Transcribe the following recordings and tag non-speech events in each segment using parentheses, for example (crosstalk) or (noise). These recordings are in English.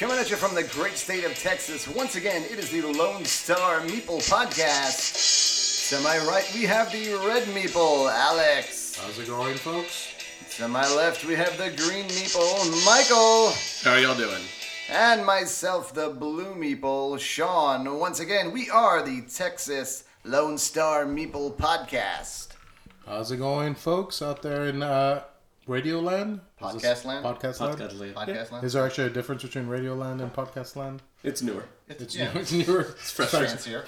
Coming at you from the great state of Texas. Once again, it is the Lone Star Meeple Podcast. To my right, we have the Red Meeple, Alex. How's it going, folks? To my left, we have the Green Meeple, Michael. How are y'all doing? And myself, the Blue Meeple, Sean. Once again, we are the Texas Lone Star Meeple Podcast. How's it going, folks, out there in uh, Radio Land? This Podcast land? Podcast Land? Podcast Land. Podcast land? Is there actually a difference between Radio Land and Podcast Land? It's newer. It's, New- yeah, (laughs) it's newer. it's Fresh- fancier.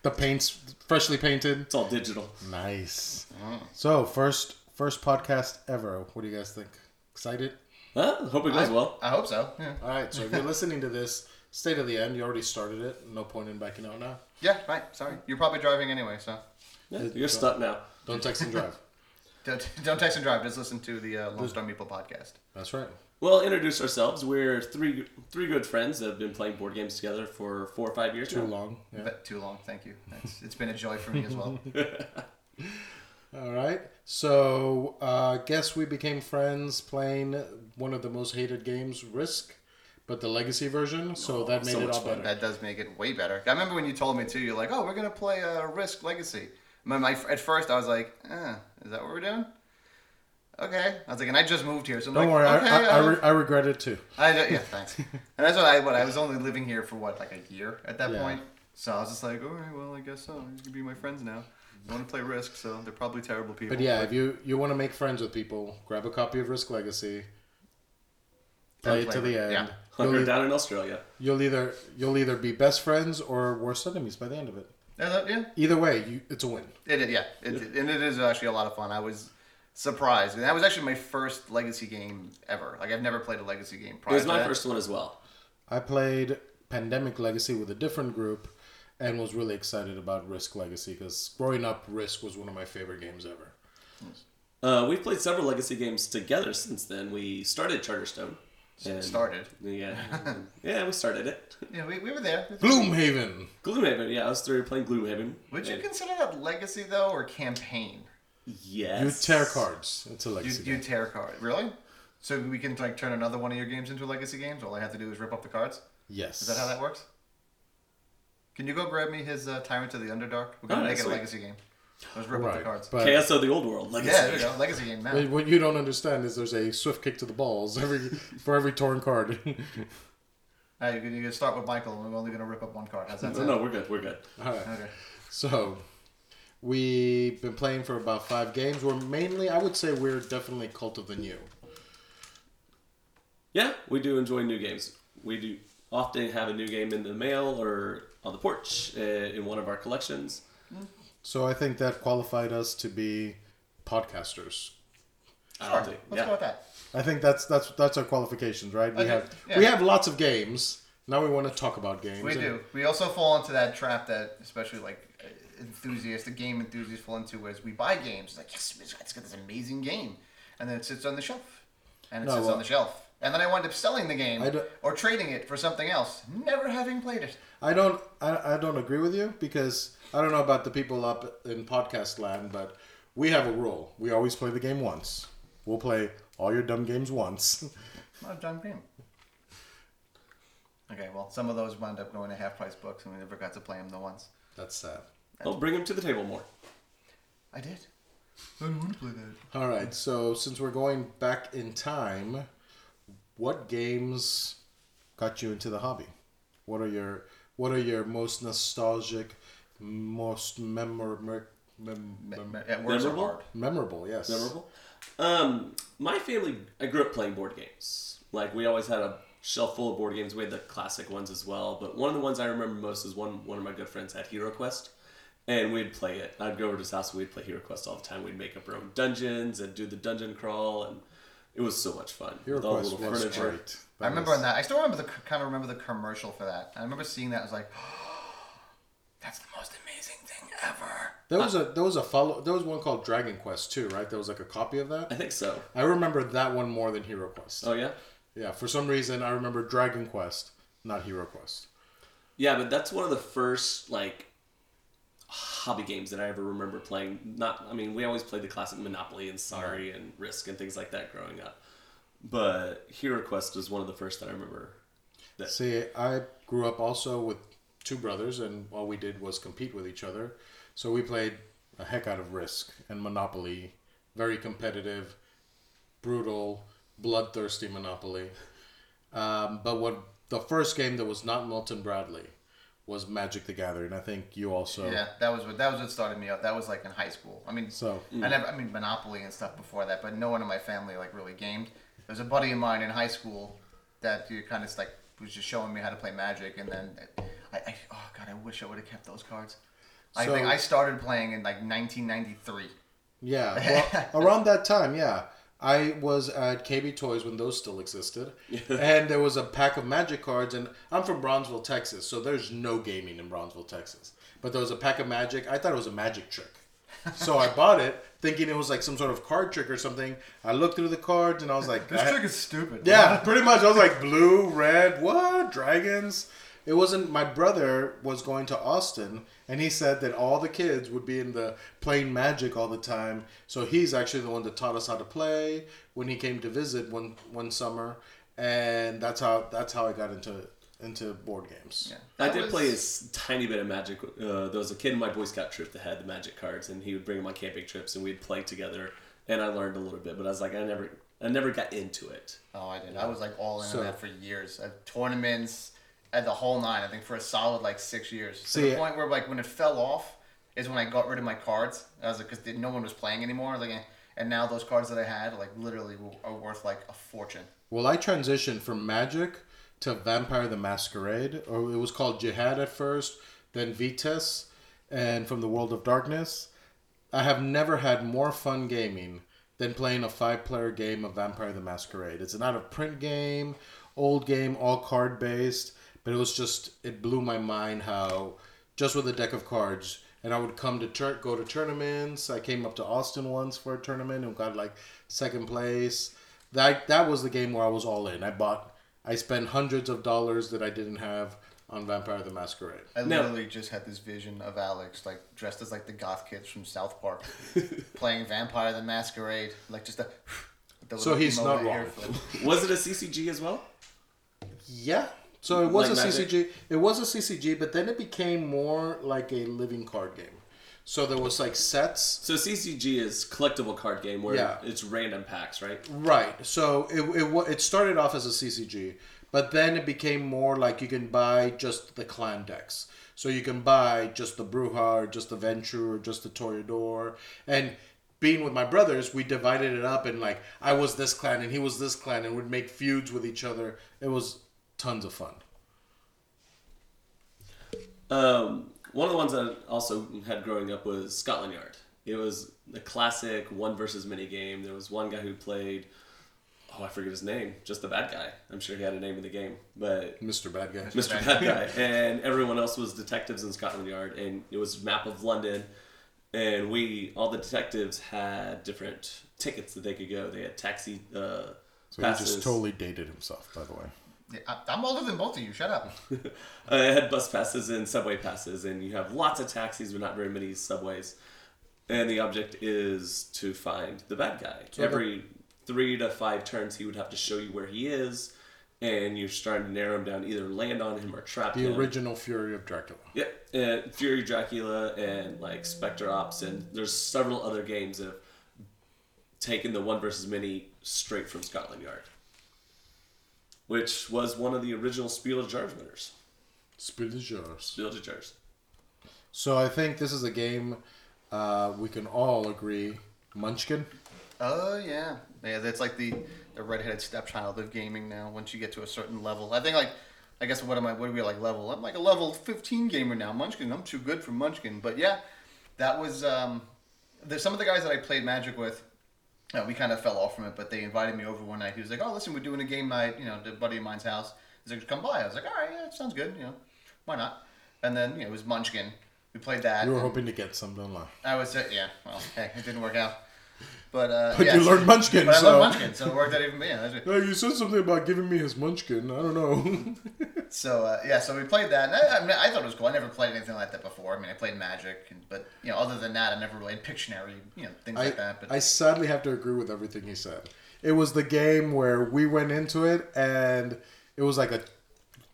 The paint's freshly painted. It's all digital. Nice. Mm. So, first first podcast ever. What do you guys think? Excited? Huh? Hope it goes well. I hope so. Yeah. All right, so if you're listening to this, stay to the end. You already started it. No point in backing out now. Yeah, right. Sorry. You're probably driving anyway, so Yeah, you're stuck now. Don't text and drive. Don't, (laughs) don't text and drive. Just listen to the uh, Lone Star Meeple podcast. That's right. Well, introduce ourselves. We're three three good friends that have been playing board games together for four or five years Too now. long. Yeah. But too long. Thank you. It's, it's been a joy for me as well. (laughs) All right. So, uh, guess we became friends playing one of the most hated games, Risk, but the legacy version. So that made so it much all fun. better. That does make it way better. I remember when you told me too. You're like, "Oh, we're gonna play uh, Risk Legacy." My, my, at first, I was like, eh, "Is that what we're doing?" Okay. I was like, and I just moved here, so I'm Don't like, worry, okay, I, I, I, re- I regret it too. I don't- yeah, thanks. (laughs) and that's what I what I was only living here for what like a year at that Yeah. point. So I was just like, all right, well, I guess so. You can be my friends now. I want to play Risk, so they're probably terrible people. But yeah, if you, you want to make friends with people, grab a copy of Risk Legacy, play it to the end. yeah. You'll, Hunker down in Australia. you'll either you'll either be best friends or worst enemies by the end of it. Yeah, that- yeah, Either way, you, it's a win. it is. Yeah, it, and it is actually a lot of fun. I was surprised, and that was actually my first Legacy game ever. Like I've never played a Legacy game It prior. was to my that. first one as well. I played Pandemic Legacy with a different group and was really excited about Risk Legacy because growing up, Risk was one of my favorite games ever. Uh, we've played several legacy games together since then. We started Charterstone. And- Started. Yeah. (laughs) yeah, we started it. Yeah, we, we were there. Gloomhaven! Gloomhaven. Yeah, us three were playing Gloomhaven. Would you And- consider that Legacy though, or campaign? Yes. You tear cards. It's a legacy you game. tear cards. really? So we can like turn another one of your games into legacy games. All I have to do is rip up the cards. Yes. Is that how that works? Can you go grab me his uh, Tyrant of the Underdark? We're gonna Oh, make it a sweet. legacy game. Let's rip up the cards. But Chaos of the Old World. Legacy. yeah, there we go. Legacy game now. what you don't understand is there's a swift kick to the balls every (laughs) for every torn card. (laughs) All right, you can, you can start with Michael, and we're only gonna rip up one card. How's that No, sound? no, we're good. We're good. All right. Okay. So we've been playing for about five games. We're mainly, I would say, we're definitely cult of the new. Yeah, we do enjoy new games. We do often have a new game in the mail or on the porch uh, in one of our collections. So I think that qualified us to be podcasters. I Sure. don't think- Let's yeah. go with that. I think that's that's that's our qualifications, right? We Okay, have yeah. we have lots of games. Now we want to talk about games. We And do. We also fall into that trap that, especially like uh, enthusiasts, the game enthusiasts fall into, is we buy games like yes, it's got this amazing game, and then it sits on the shelf, and it No, sits well- on the shelf, and then I wind up selling the game I don't- or trading it for something else, never having played it. I don't I, I don't agree with you because I don't know about the people up in podcast land, but we have a rule. We always play the game once. We'll play all your dumb games once. (laughs) Not a dumb game. Okay, well, some of those wound up going to half price books, and we never got to play them the once. That's sad. I'll bring them to the table more. I did. I don't want to play that. All right. So since we're going back in time, what games got you into the hobby? What are your What are your most nostalgic, most memor- mer- mem- mem- Yeah, words are Memorable? hard. memorable? Yes. Memorable. Um, my family, I grew up playing board games. Like we always had a shelf full of board games. We had the classic ones as well. But one of the ones I remember most is one one of my good friends had Hero Quest, and we'd play it. I'd go over to his house and we'd play Hero Quest all the time. We'd make up our own dungeons and do the dungeon crawl, and it was so much fun. Hero With all the little was furniture. great. I remember in that. I still remember the kind of remember the commercial for that. I remember seeing that. I was like, (gasps) "That's the most amazing thing ever." There was a there was a follow there was one called Dragon Quest too, right? There was like a copy of that. I think so. I remember that one more than Hero Quest. Oh yeah. Yeah, for some reason I remember Dragon Quest, not Hero Quest. Yeah, but that's one of the first like hobby games that I ever remember playing. Not, I mean, we always played the classic Monopoly and Sorry and Risk and things like that growing up. But Hero Quest was one of the first that I remember. That- See, I grew up also with two brothers, and all we did was compete with each other. So we played a heck out of Risk and Monopoly, very competitive, brutal, bloodthirsty Monopoly. Um, but what the first game that was not Milton Bradley was Magic the Gathering. I think you also. Yeah, that was what that was what started me up. That was like in high school. I mean, So I never, I mean, Monopoly and stuff before that, but no one in my family like really gamed. There's a buddy of mine in high school that you kind of like was just showing me how to play Magic, and then I, I oh god, I wish I would have kept those cards. I So- think I started playing in like 1993. Yeah, (laughs) well, around that time, yeah. I was at KB Toys when those still existed, and there was a pack of Magic cards. And I'm from Brownsville, Texas, so there's no gaming in Brownsville, Texas. But there was a pack of Magic. I thought it was a magic trick, so I bought it thinking it was like some sort of card trick or something. I looked through the cards and I was like, This I- trick is stupid. yeah, pretty much. I was like blue, red, what dragons? It wasn't. My brother was going to Austin, and he said that all the kids would be in the playing Magic all the time. So he's actually the one that taught us how to play when he came to visit one one summer, and that's how that's how I got into into board games. Yeah. I did was- play a s- tiny bit of Magic. Uh, there was a kid in my Boy Scout troop that had the Magic cards, and he would bring them on camping trips, and we'd play together. And I learned a little bit, but I was like, I never, I never got into it. Oh, I did. I was like all in So- on that for years. Uh, tournaments, at the whole nine. I think for a solid like six years. To See, the point where like when it fell off is when I got rid of my cards. I was like, because no one was playing anymore. Like, eh, and now those cards that I had like literally are worth like a fortune. Well, I transitioned from Magic to Vampire the Masquerade, or it was called Jyhad at first, then VTES, and from the World of Darkness. I have never had more fun gaming than playing a five player game of Vampire the Masquerade. It's an out of print game, old game, all card based, but it was just, it blew my mind how, just with a deck of cards, and I would come to tur- go to tournaments. I came up to Austin once for a tournament and got like second place. That that was the game where I was all in. I bought, I spent hundreds of dollars that I didn't have on Vampire the Masquerade. I No. literally just had this vision of Alex like dressed as like the goth kids from South Park, (laughs) playing Vampire the Masquerade, like just a. the So he's (laughs) not wrong. Was it a CCG as well? Yeah. So it was Like a Magic? CCG. It was a CCG, but then it became more like a living card game. So there was like sets. So CCG is collectible card game where Yeah. it's random packs, right? Right. So it, it it started off as a CCG, but then it became more like you can buy just the clan decks. So you can buy just the Brujah, or just the Ventrue, or just the Toreador. And being with my brothers, we divided it up and like I was this clan and he was this clan and would make feuds with each other. It was tons of fun. Um, one of the ones that I also had growing up was Scotland Yard. It was the classic one versus many game. There was one guy who played, oh, I forget his name, just the bad guy. I'm sure he had a name in the game, but Mr. Bad Guy. Mr. Bad Guy, and everyone else was detectives in Scotland Yard, and it was a map of London, and we all the detectives had different tickets that they could go. They had taxi uh, So he just totally dated himself, by the way. I'm older than both of you. Shut up. (laughs) I had bus passes and subway passes, and you have lots of taxis, but not very many subways. And the object is to find the bad guy. So Every three to five turns, he would have to show you where he is, and you're starting to narrow him down, either land on him or trap The him. The original Fury of Dracula. Yep, and Fury Dracula and like Specter Ops, and there's several other games that have taken the one versus many straight from Scotland Yard, which was one of the original Spiel des Jahres winners. Spill is yours. Spiel des Jahres. So I think this is a game uh, we can all agree. Munchkin. Oh yeah, yeah. That's like the the redheaded stepchild of gaming now. Once you get to a certain level, I think like, I guess what am I? What are we like level? I'm like a level 15 gamer now. Munchkin. I'm too good for Munchkin. But yeah, that was um, there's some of the guys that I played Magic with. Uh, we kind of fell off from it, but they invited me over one night. He was like, "Oh, listen, we're doing a game night. You know, at the buddy of mine's house. He's like, come by." I was like, "All right, yeah, sounds good. You know, why not?" And then you know, it was Munchkin. We played that. You were hoping to get some, don't lie. I was uh, yeah. Well, hey, it didn't work out. But uh, But yeah, you learned Munchkin, But I so. learned Munchkin, so it worked out even better. Oh, you said something about giving me his Munchkin. I don't know. (laughs) So uh, yeah, so we played that. And I, I, mean, I thought it was cool. I never played anything like that before. I mean, I played Magic, and, but you know, other than that, I never really Pictionary, you know, things I, like that. But I sadly have to agree with everything he said. It was the game where we went into it and it was like a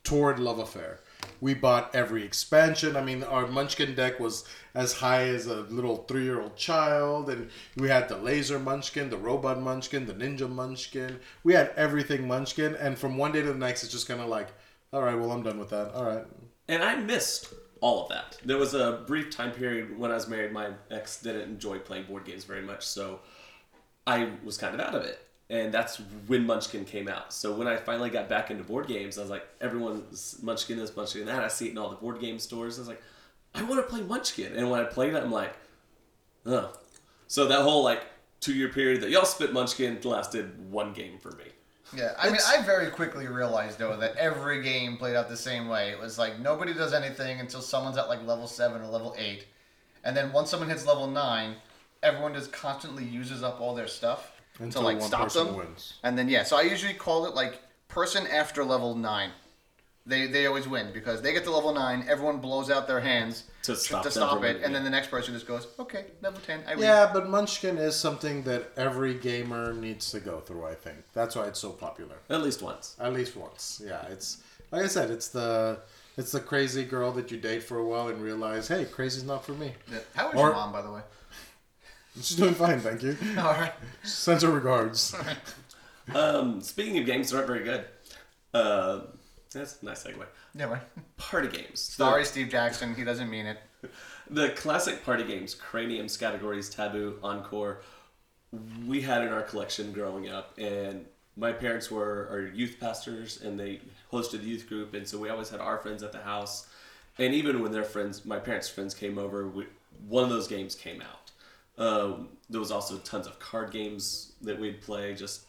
torrid love affair. We bought every expansion. I mean, our Munchkin deck was as high as a little three-year-old child, and we had the Laser Munchkin, the Robot Munchkin, the Ninja Munchkin. We had everything Munchkin, and from one day to the next, it's just kind of like, all right, well, I'm done with that. All right, And I missed all of that. There was a brief time period when I was married. My ex didn't enjoy playing board games very much, so I was kind of out of it. And that's when Munchkin came out. So when I finally got back into board games, I was like, everyone's Munchkin this, Munchkin that. I see it in all the board game stores. I was like, I want to play Munchkin. And when I played it, I'm like, oh. So that whole like two year period that y'all spit Munchkin lasted one game for me. Yeah, I mean, I very quickly realized though that every game played out the same way. It was like nobody does anything until someone's at like level seven or level eight, and then once someone hits level nine, everyone just constantly uses up all their stuff Until to like one stop person them. wins. And then yeah, so I usually call it like person after level nine. They they always win because they get to level nine. Everyone blows out their hands To stop to them stop from it, winning, and then the next person just goes, okay, level ten. I win. Yeah, but Munchkin is something that every gamer needs to go through. I think that's why it's so popular. At least once. At least once. Yeah, it's like I said, it's the it's the crazy girl that you date for a while and realize, hey, crazy's not for me. Yeah. How is Or- your mom, by the way? She's doing fine, thank you. (laughs) All right. Sends her regards. Um, speaking of games that aren't very good, uh, that's a nice segue. Yeah, right. Party games. Sorry, Steve Jackson. He doesn't mean it. The, (laughs) the classic party games, Cranium, Scattergories, Taboo, Encore, we had in our collection growing up, and my parents were our youth pastors, and they hosted the youth group, and so we always had our friends at the house, and even when their friends, my parents' friends came over, we, one of those games came out. Um, there was also tons of card games that we'd play, just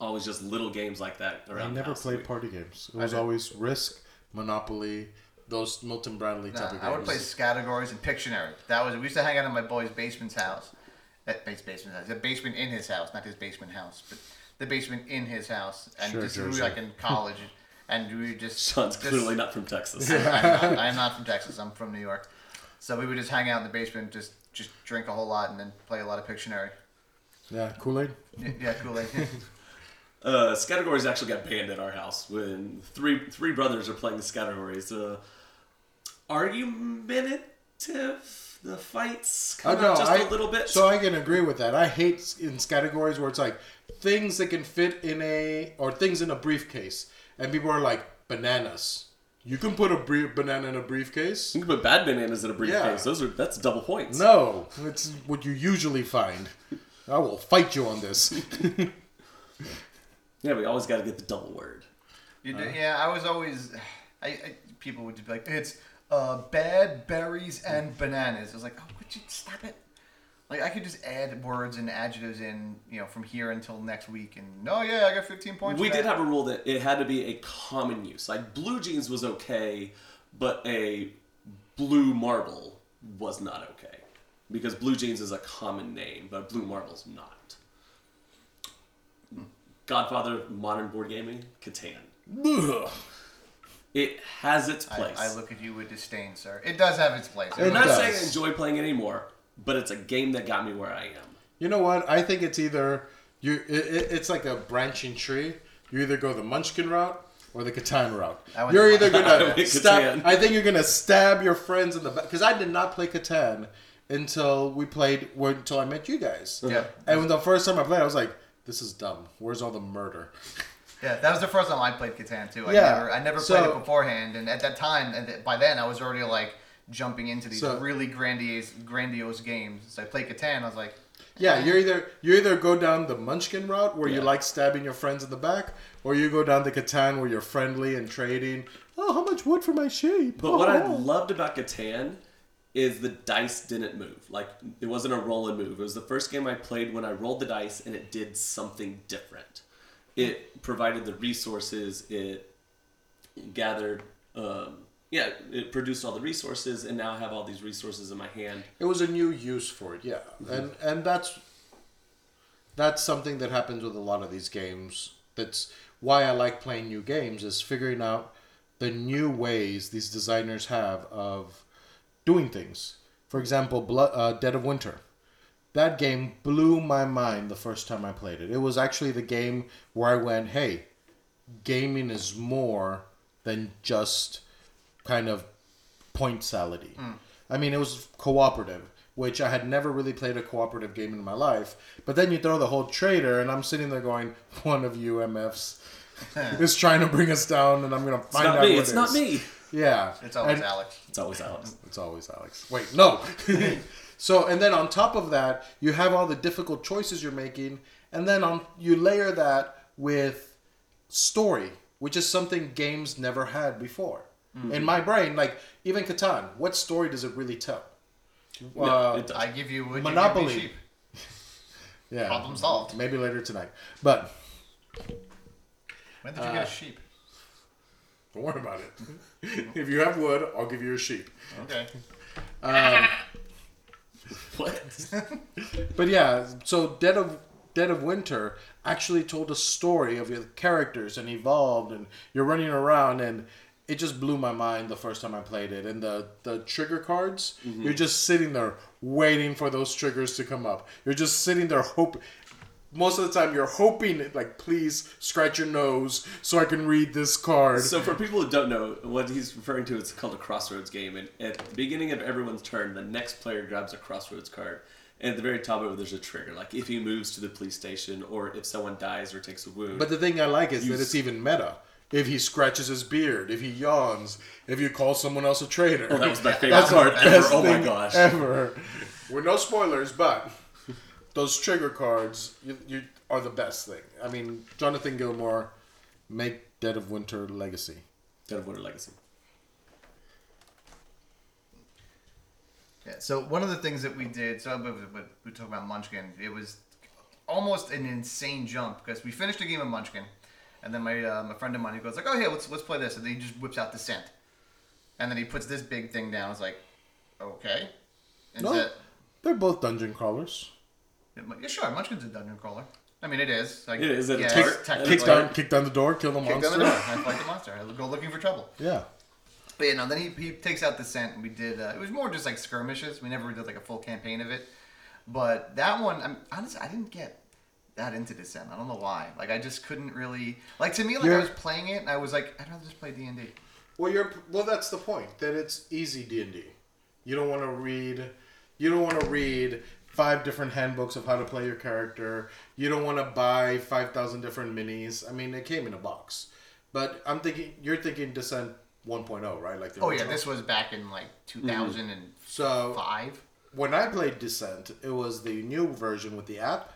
always just little games like that around. I the never house. played party games. It was always Risk, Monopoly, those Milton Bradley type Nah, of games. I would play Scattergories and Pictionary. That was we used to hang out in my boy's basement's house. That base basement house. The basement in his house, not his basement house, but the basement in his house. And Sure, just we were Jersey. like in college, and we would just. Sean's just- clearly not from Texas. (laughs) I'm not, (laughs) I am not from Texas. I'm from New York. So we would just hang out in the basement, just just drink a whole lot, and then play a lot of Pictionary. Yeah, Kool Aid. Yeah, yeah Kool Aid. (laughs) Uh, Scattergories actually got banned at our house when three three brothers are playing the Scattergories. Uh, argumentative, the fights Oh, come no, out just I- a little bit. So I can agree with that. I hate in Scattergories where it's like things that can fit in a or things in a briefcase, and people are like bananas. You can put a brief banana in a briefcase. you can put bad bananas in a briefcase. Yeah. Those are that's double points. No, it's what you usually find. I will fight you on this. (laughs) Yeah, we always got to get the double word. You do, yeah, I was always. I, I people would be like, it's uh, bad berries and bananas. I was like, oh, would you stop it? Like I could just add words and adjectives in, you know, from here until next week, and no, yeah, I got 15 points. We did that. have a rule that it had to be a common use. Like blue jeans was okay, but a blue marble was not okay because blue jeans is a common name, but blue marble's not. Godfather of modern board gaming, Catan. Ugh. It has its I, place. I look at you with disdain, sir. It does have its place. It I'm not does. saying I enjoy playing it anymore, but it's a game that got me where I am. You know what? I think it's either you. It, it, it's like a branching tree. You either go the Munchkin route or the Catan route. You're either gonna (laughs) stab. I think you're gonna stab your friends in the back because I did not play Catan until we played. Until I met you guys. Yeah. And when the first time I played, I was like, "This is dumb. Where's all the murder?" (laughs) Yeah, that was the first time I played Catan too. I Yeah, never, I never so- played it beforehand, and at that time, and by then, I was already like jumping into these So- really grandiose, grandiose games. So I played Catan. I was like, Yeah, you're either you either go down the Munchkin route where you like stabbing your friends in the back, or you go down the Catan where you're friendly and trading. Oh, how much wood for my sheep? But what I Oh. loved about Catan is the dice didn't move. Like it wasn't a roll and move. It was the first game I played when I rolled the dice and it did something different. It provided the resources. It gathered. Um, yeah, it produced all the resources, and now I have all these resources in my hand. It was a new use for it, yeah, and and that's that's something that happens with a lot of these games. That's why I like playing new games is figuring out the new ways these designers have of doing things. For example, Blood, uh, Dead of Winter. That game blew my mind the first time I played it. It was actually the game where I went, "Hey, gaming is more than just kind of point salady. Hmm. I mean, it was cooperative, which I had never really played a cooperative game in my life. But then you throw the whole traitor, and I'm sitting there going, one of you MFs (laughs) is trying to bring us down, and I'm gonna It's find not out me. what It's it not is." me. Yeah, It's always And- Alex. It's always Alex. it's always Alex. Wait, no. (laughs) so, and then on top of that, you have all the difficult choices you're making, and then on you layer that with story, which is something games never had before. In my brain, like even Catan, what story does it really tell? No, Uh, it. I give you would you Monopoly. give me sheep? (laughs) yeah, Problem solved. Maybe later tonight, but When did you Uh, get a sheep? (laughs) don't worry about it. (laughs) if you have wood, I'll give you a sheep. Okay. what? But yeah, so Dead of Dead of Winter actually told a story of your characters and evolved, and you're running around, and it just blew my mind the first time I played it. And the the trigger cards, mm-hmm. you're just sitting there waiting for those triggers to come up. You're just sitting there hoping. Most of the time, you're hoping, like, please scratch your nose so I can read this card. So for people who don't know, what he's referring to is called a crossroads game. And at the beginning of everyone's turn, the next player grabs a crossroads card. And at the very top of it, there's a trigger, like if he moves to the police station or if someone dies or takes a wound. But the thing I like is that it's even meta. If he scratches his beard, if he yawns, if you call someone else a traitor. oh, that was my favorite That's the card ever. best Oh my thing gosh. Ever. We're no spoilers, but those trigger cards you, you are the best thing. I mean, Jonathan Gilmour, make Dead of Winter legacy. Dead of Winter Legacy. Yeah. So one of the things that we did, so we, we, we talked about Munchkin. It was almost an insane jump because we finished a game of Munchkin, and then my uh, my friend of mine he goes like, "Oh yeah, let's let's play this," and then he just whips out Descent, and then he puts this big thing down. It's like, okay, and No. that, They're both dungeon crawlers. yeah, sure, Munchkin's a dungeon crawler. I mean, it is. Like, It is, it yeah, is. it's Kick- technically- Kick down, kick down the door, kill the kick monster. down the door. I fight the monster. I go looking for trouble. Yeah. But you know, then he, he takes out Descent, and we did. Uh, it was more just like skirmishes. We never did like a full campaign of it. But that one, I'm honestly, I didn't get that into Descent. I don't know why. Like, I just couldn't really. Like to me, like I You're- was playing it, and I was like, I'd rather just play D and D. Well, you're well. That's the point. That it's easy D and D. You don't want to read. You don't want to read five different handbooks of how to play your character. You don't want to buy five thousand different minis. I mean, they came in a box. But I'm thinking you're thinking Descent 1.0, right? Like the Oh yeah, this was back in like mm-hmm. 2005. So when I played Descent, it was the new version with the app.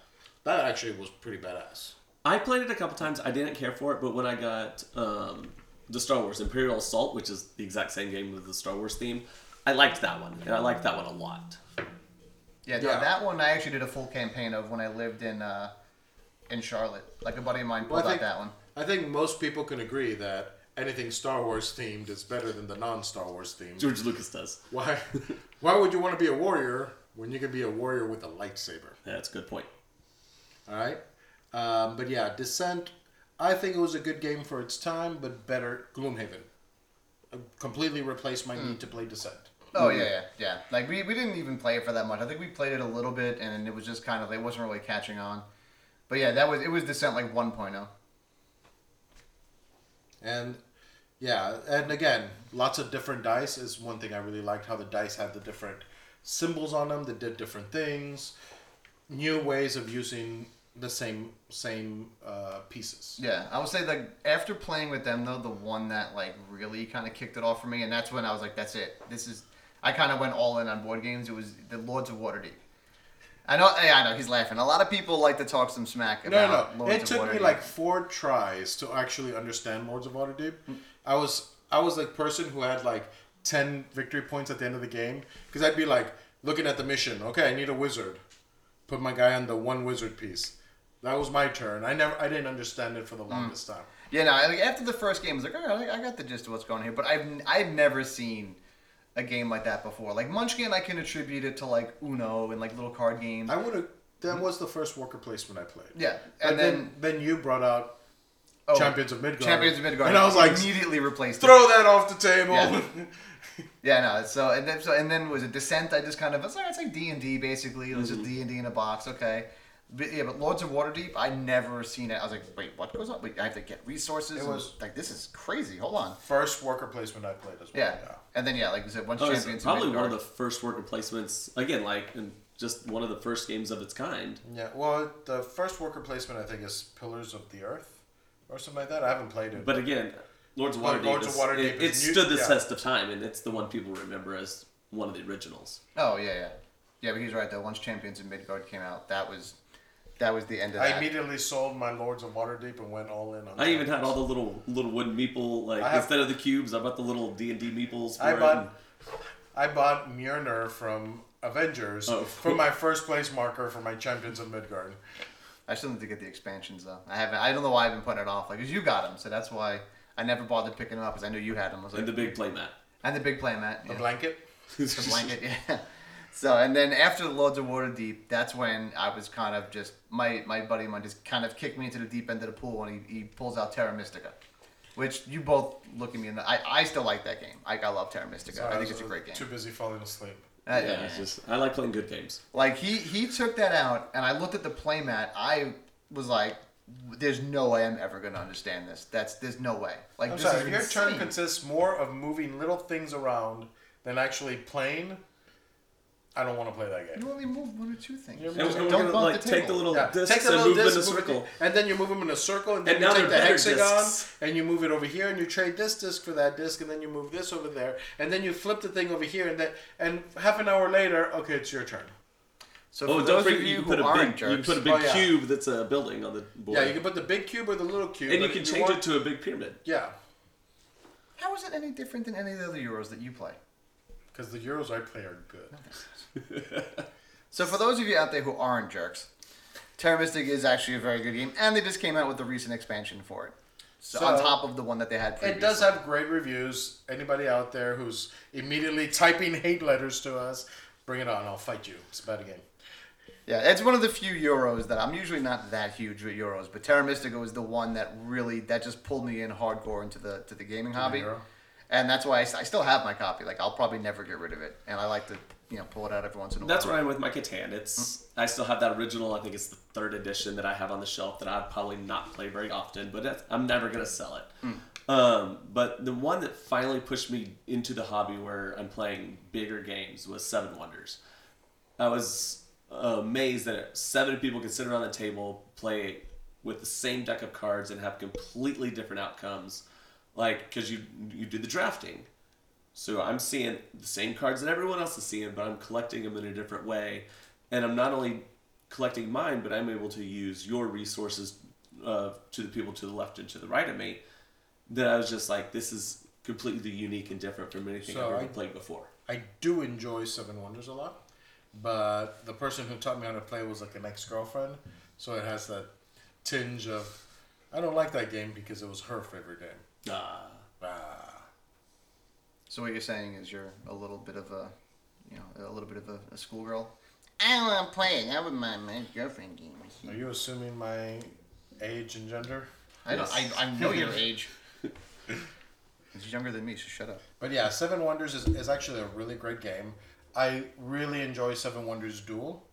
That actually was pretty badass. I played it a couple times. I didn't care for it, but when I got um, the Star Wars Imperial Assault, which is the exact same game with the Star Wars theme, I liked that one, and I liked that one a lot. Yeah, no, Yeah. that one I actually did a full campaign of when I lived in uh, in Charlotte. Like a buddy of mine Well, pulled I out think- that one. I think most people can agree that anything Star Wars themed is better than the non-Star Wars themed. George Lucas does. Why? (laughs) Why would you want to be a warrior when you can be a warrior with a lightsaber? Yeah, that's a good point. All right. Um, but yeah, Descent. I think it was a good game for its time, but better Gloomhaven. Uh, completely replaced my need to play Descent. Oh yeah, yeah, yeah. Like we, we didn't even play it for that much. I think we played it a little bit, and it was just kind of it wasn't really catching on. But yeah, that was it was Descent like oh. 1.0. And yeah, and again, lots of different dice is one thing I really liked. How the dice had the different symbols on them that did different things, new ways of using the same same uh, pieces. Yeah, I would say like after playing with them though, the one that like really kind of kicked it off for me, and that's when I was like, that's it. This is. I kind of went all in on board games. It was the Lords of Waterdeep. I know. Yeah, I know. He's laughing. A lot of people like to talk some smack about no, no. Lords It took me like four tries to actually understand Lords of Waterdeep. I was I was like person who had like ten victory points at the end of the game because I'd be like looking at the mission. Okay, I need a wizard. Put my guy on the one wizard piece. That was my turn. I never I didn't understand it for the longest mm. time. Yeah, no. Like after the first game, I was like, all right, I got the gist of what's going on here. But I've I've never seen a game like that before. Like Munchkin, I can attribute it to like Uno and like little card games. I would have. That was the first worker placement I played. yeah, And and then, then then you brought out oh, Champions of Midgard. Champions of Midgard, and I was like, immediately replaced. it. throw that off the table. Yeah. (laughs) Yeah, no. So and then so and then was it Descent? I just kind of it's like it's like D and D basically. It was just mm-hmm. D and D in a box. Okay. But, yeah, but Lords of Waterdeep, I never seen it. I was like, wait, what goes on? Wait, I have to get resources. It and, was- like this is crazy. Hold on. First worker placement I played as well. Yeah. and then yeah, like you said, once Oh, champions. probably one of the first worker placements. Again, like and just one of the first games of its kind. Yeah. Well, the first worker placement I think is Pillars of the Earth or something like that. I haven't played it. But again, Lords of Waterdeep, Lords of Waterdeep it, is it new- stood the yeah. test of time, and it's the one people remember as one of the originals. Oh yeah, yeah, yeah. But he's right though. Once champions in Midgard came out, that was that was the end of that. I that. immediately sold my Lords of Waterdeep and went all in on. I that. even had all the little little wooden meeple, like I have- instead of the cubes, I bought the little D and D meeples. For I it, bought- and- I bought Mjolnir from Avengers Oh. for my first place marker for my Champions of Midgard. I still need to get the expansions though. I haven't. I don't know why I've been putting it off. Like, cause you got them, so that's why I never bothered picking them up because I knew you had them. I was like, and the big playmat. and the big playmat, The yeah. blanket. (laughs) the blanket, yeah. So and then after the Lords of Waterdeep, that's when I was kind of just my my buddy of mine just kind of kicked me into the deep end of the pool and he, he pulls out Terra Mystica, which you both look at me and I, I still like that game. I, I love Terra Mystica. I think was it's a great game. Too busy falling asleep. Uh, Yeah, it's just I like playing good games. Like he he took that out, and I looked at the playmat. I was like, "There's no way I'm ever gonna understand this. That's there's no way." Like I'm this sorry. is If your turn consists more of moving little things around than actually playing, I don't want to play that game. You only move one or two things. You're And we're Don't gonna bump like the take the table. little Yeah, discs take the and little move them in a disc, move it- circle. and then you move them in a circle, and then And you now take the they're better hexagon, discs. and you move it over here, and you trade this disc for that disc, and then you move this over there, and then you flip the thing over here, and then and half an hour later, okay, it's your turn. So Oh, for don't those forget of you you can who put a aren't big you jerks, put a oh, big Oh, yeah. cube that's a building on the board. Yeah, you can put the big cube or the little cube, and you but can if change want- it to a big pyramid. Yeah, how is it any different than any of the other Euros that you play? because the Euros I play are good. (laughs) So for those of you out there who aren't jerks, Terra Mystica is actually a very good game, and they just came out with the recent expansion for it. So, So, on top of the one that they had previously. It does have great reviews. Anybody out there who's immediately typing (laughs) hate letters to us, bring it on. I'll fight you. It's a bad game. Yeah, it's one of the few Euros that I'm usually not that huge with Euros, but Terra Mystica was the one that really that just pulled me in hardcore into the to the gaming hobby, and that's why I still have my copy. Like I'll probably never get rid of it, and I like to you know pull it out every once in a while. That's where I'm with my Catan. It's I still have that original. I think it's the third edition that I have on the shelf that I'd probably not play very often, but I'm never gonna sell it. Um, but the one that finally pushed me into the hobby where I'm playing bigger games was Seven Wonders. I was amazed that seven people could sit around the table, play with the same deck of cards, and have completely different outcomes. Like, because you you do the drafting, so I'm seeing the same cards that everyone else is seeing, but I'm collecting them in a different way, and I'm not only collecting mine, but I'm able to use your resources uh, to the people to the left and to the right of me. That I was just like, this is completely unique and different from anything So I've ever I- played before. I do enjoy Seven Wonders a lot, but the person who taught me how to play was like an ex girlfriend, so it has that tinge of I don't like that game because it was her favorite game. Ah. Ah. So what you're saying is you're a little bit of a, you know, a little bit of a, a schoolgirl. I don't want to play it. That was my, my girlfriend game. Are you assuming my age and gender? I. I, I know your age. (laughs) He's younger than me, so shut up. But yeah, Seven Wonders is, is actually a really great game. I really enjoy Seven Wonders Duel.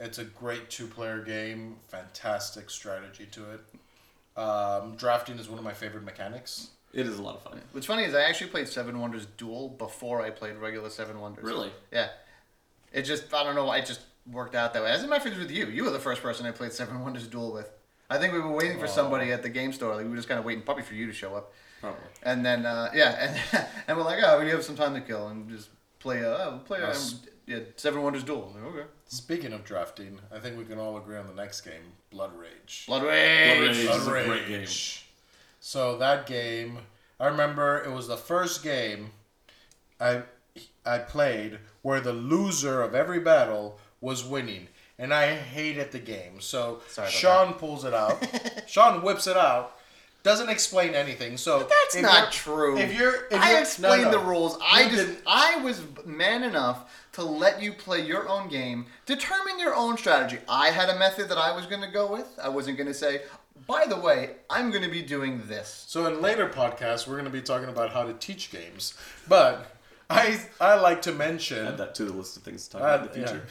It's a great two player game, fantastic strategy to it. Um, drafting is one of my favorite mechanics. It is a lot of fun. What's funny is I actually played Seven Wonders Duel before I played regular Seven Wonders. Really? Yeah. It just I don't know. It just worked out that way. As a matter of fact, with you, you were the first person I played Seven Wonders Duel with. I think we were waiting for somebody at the game store. Like we were just kind of waiting, probably for you to show up. Probably. And then uh, yeah, (laughs) and, and we're like, oh, we have some time to kill, and just play. Uh, oh, play Yes. yeah, Seven Wonders Duel. Like, okay. Speaking of drafting, I think we can all agree on the next game, Blood Rage. Blood Rage. Blood Rage. Blood is a Rage. great game. So that game, I remember it was the first game I I played where the loser of every battle was winning, and I hated the game. So Sorry about Sean pulls it out. (laughs) Sean whips it out. Doesn't explain anything. So That's if not true. If you're, if I you're, explained no, no. the rules. I just I was man enough to let you play your own game, determine your own strategy. I had a method that I was going to go with. I wasn't going to say, by the way, I'm going to be doing this. So in later podcasts, we're going to be talking about how to teach games. But I I like to mention Add that to the list of things to talk Uh, about in the yeah. future.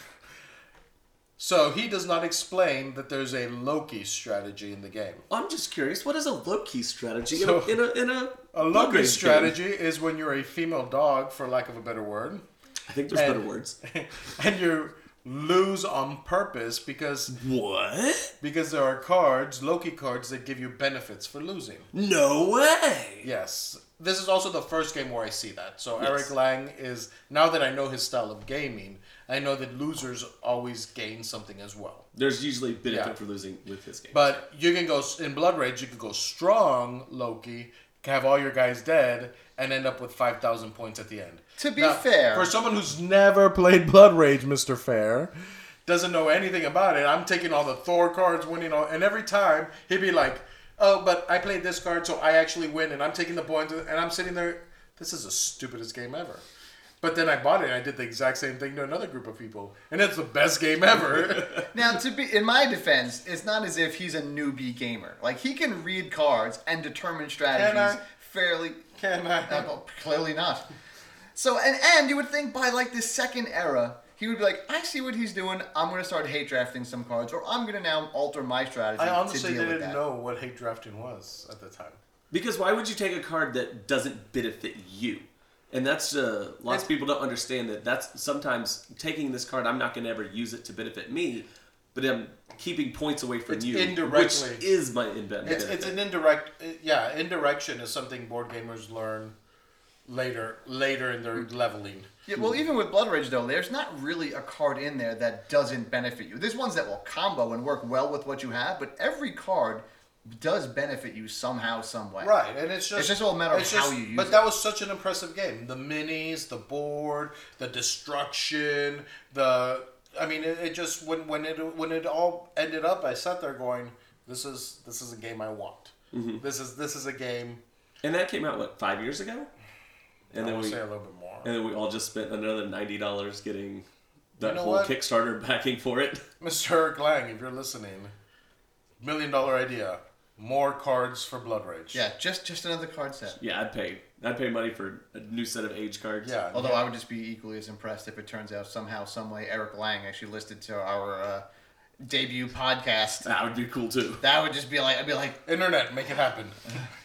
So he does not explain that there's a Loki strategy in the game. I'm just curious. What is a Loki strategy So- in a in a, in a, A Blood Loki Rage strategy is when you're a female dog, for lack of a better word, I think there's and- better words. (laughs) and you lose on purpose because What? because there are cards, Loki cards, that give you benefits for losing. No way. Yes. This is also the first game where I see that. So Eric Lang is now that I know his style of gaming, I know that losers always gain something as well. There's usually benefit Yeah. for losing with this game. But you can go in Blood Rage. You can go strong Loki, have all your guys dead, and end up with five thousand points at the end. To be fair- for someone who's never played Blood Rage, Mister Fair doesn't know anything about it. I'm taking all the Thor cards, winning all, and every time he'd be like, "Oh, but I played this card, so I actually win," and I'm taking the points, and I'm sitting there. This is the stupidest game ever. But then I bought it, and I did the exact same thing to another group of people, and it's the best game ever. (laughs) Now, to be in my defense, it's not as if he's a newbie gamer. Like he can read cards and determine strategies fairly. Can I? Uh, well, clearly not. So, and and you would think by like the second era, he would be like, I see what he's doing. I'm gonna start hate drafting some cards, or I'm gonna now alter my strategy I to honestly deal with didn't that. know what hate drafting was at the time. Because why would you take a card that doesn't benefit you? And that's uh, lots of people don't understand that. That's sometimes taking this card. I'm not going to ever use it to benefit me, but I'm keeping points away from It's you, indirectly. which is my in- benefit. It's, it's an indirect, yeah. Indirection is something board gamers learn later, later in their leveling. Yeah, well, even with Blood Rage though, there's not really a card in there that doesn't benefit you. There's ones that will combo and work well with what you have, but every card does benefit you somehow, some way. Right, and it's just It's just all a matter of it's how just- you use it. But it. that was such an impressive game. The minis, the board, the destruction, the. I mean, it, it just when when it when it all ended up, I sat there going, "This is this is a game I want. Mm-hmm. This is this is a game." and that came out what five years ago, and I then we say a little bit more. and then we all just spent another ninety dollars getting that know whole what? Kickstarter (laughs) backing for it. Mr. Eric Lang, if you're listening, million dollar idea. More cards for Blood Rage. Yeah, just just another card set. Yeah, I'd pay. I'd pay money for a new set of age cards. Yeah. Although I would just be equally as impressed if it turns out somehow, some way, Eric Lang actually listed to our uh, debut podcast. that would be cool too. That would just be like, I'd be like, Internet, make it happen. (laughs)